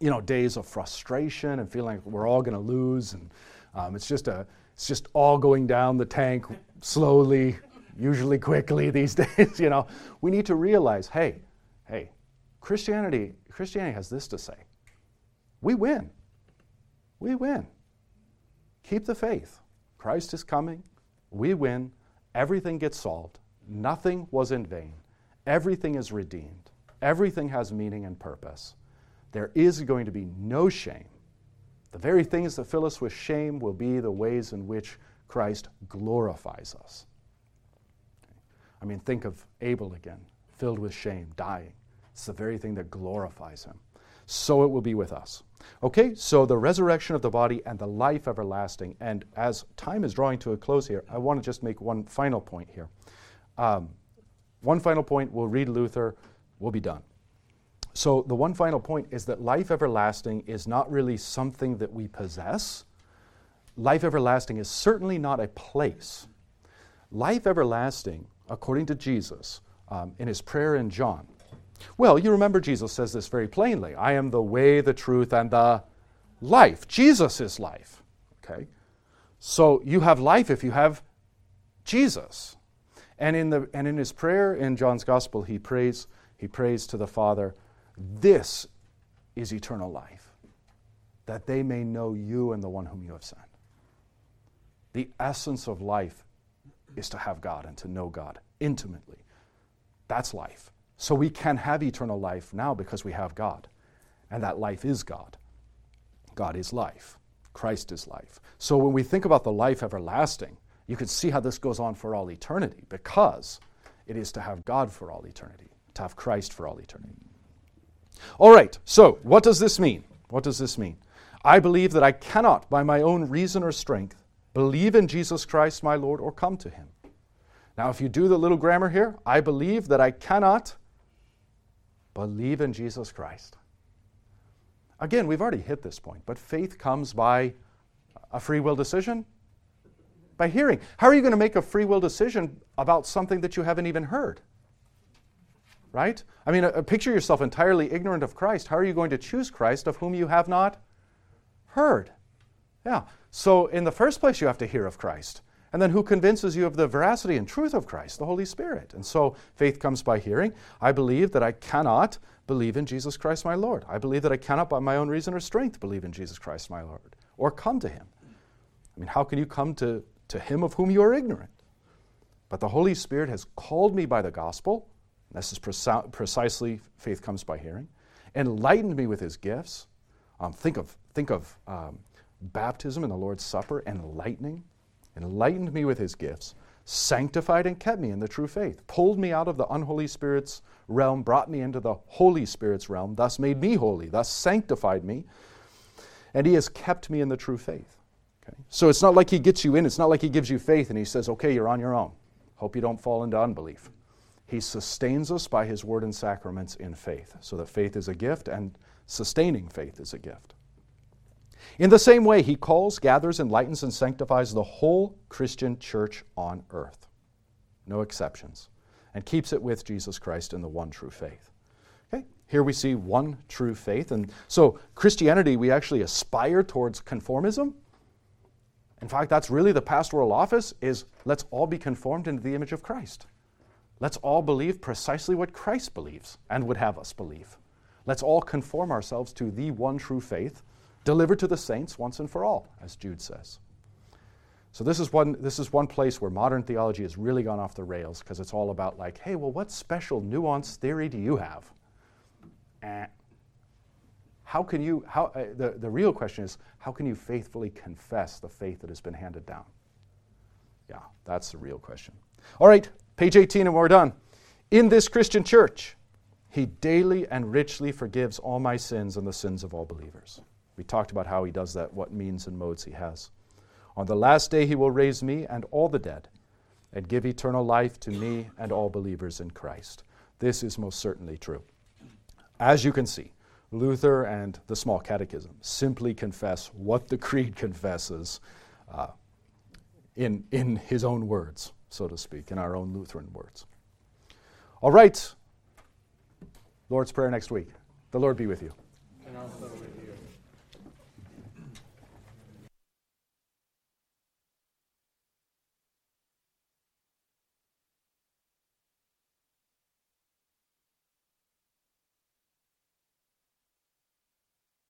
you know days of frustration and feeling like we're all going to lose and um, it's just a it's just all going down the tank slowly usually quickly these days you know. We need to realize hey hey christianity christianity has this to say. We win. We win. Keep the faith. Christ is coming. We win everything gets solved nothing was in vain everything is redeemed Everything has meaning and purpose. There is going to be no shame. The very things that fill us with shame will be the ways in which Christ glorifies us. I mean, think of Abel again, filled with shame, dying. It's the very thing that glorifies him. So it will be with us. Okay, so the resurrection of the body and the life everlasting. And as time is drawing to a close here, I want to just make one final point here. Um, one final point, we'll read Luther we'll be done. So, the one final point is that life everlasting is not really something that we possess. Life everlasting is certainly not a place. Life everlasting, according to Jesus um, in his prayer in John, well, you remember Jesus says this very plainly I am the way, the truth, and the life. Jesus is life. Okay? So, you have life if you have Jesus. And in, the, and in his prayer in John's Gospel, he prays, he prays to the Father, This is eternal life, that they may know you and the one whom you have sent. The essence of life is to have God and to know God intimately. That's life. So we can have eternal life now because we have God. And that life is God. God is life. Christ is life. So when we think about the life everlasting, you can see how this goes on for all eternity because it is to have God for all eternity, to have Christ for all eternity. All right, so what does this mean? What does this mean? I believe that I cannot, by my own reason or strength, believe in Jesus Christ my Lord or come to him. Now, if you do the little grammar here, I believe that I cannot believe in Jesus Christ. Again, we've already hit this point, but faith comes by a free will decision, by hearing. How are you going to make a free will decision about something that you haven't even heard? Right? I mean, uh, picture yourself entirely ignorant of Christ. How are you going to choose Christ of whom you have not heard? Yeah. So, in the first place, you have to hear of Christ. And then who convinces you of the veracity and truth of Christ? The Holy Spirit. And so faith comes by hearing. I believe that I cannot believe in Jesus Christ my Lord. I believe that I cannot, by my own reason or strength, believe in Jesus Christ my Lord or come to him. I mean, how can you come to to him of whom you are ignorant. But the Holy Spirit has called me by the gospel. This is preci- precisely faith comes by hearing. Enlightened me with his gifts. Um, think of, think of um, baptism and the Lord's Supper, enlightening. Enlightened me with his gifts. Sanctified and kept me in the true faith. Pulled me out of the unholy Spirit's realm, brought me into the Holy Spirit's realm, thus made me holy, thus sanctified me. And he has kept me in the true faith. Okay? So it's not like he gets you in, it's not like he gives you faith and he says, okay, you're on your own. Hope you don't fall into unbelief. He sustains us by his word and sacraments in faith, so that faith is a gift and sustaining faith is a gift. In the same way, he calls, gathers, enlightens, and sanctifies the whole Christian church on earth, no exceptions, and keeps it with Jesus Christ in the one true faith. Okay, here we see one true faith, and so Christianity, we actually aspire towards conformism, in fact, that's really the pastoral office is let's all be conformed into the image of Christ. Let's all believe precisely what Christ believes and would have us believe. Let's all conform ourselves to the one true faith delivered to the saints once and for all, as Jude says. So this is one this is one place where modern theology has really gone off the rails because it's all about like, hey, well, what special nuanced theory do you have? Eh, how can you, how, uh, the, the real question is, how can you faithfully confess the faith that has been handed down? Yeah, that's the real question. All right, page 18, and we're done. In this Christian church, he daily and richly forgives all my sins and the sins of all believers. We talked about how he does that, what means and modes he has. On the last day, he will raise me and all the dead and give eternal life to me and all believers in Christ. This is most certainly true. As you can see, Luther and the Small Catechism simply confess what the Creed confesses uh, in, in his own words, so to speak, in our own Lutheran words. All right. Lord's Prayer next week. The Lord be with you.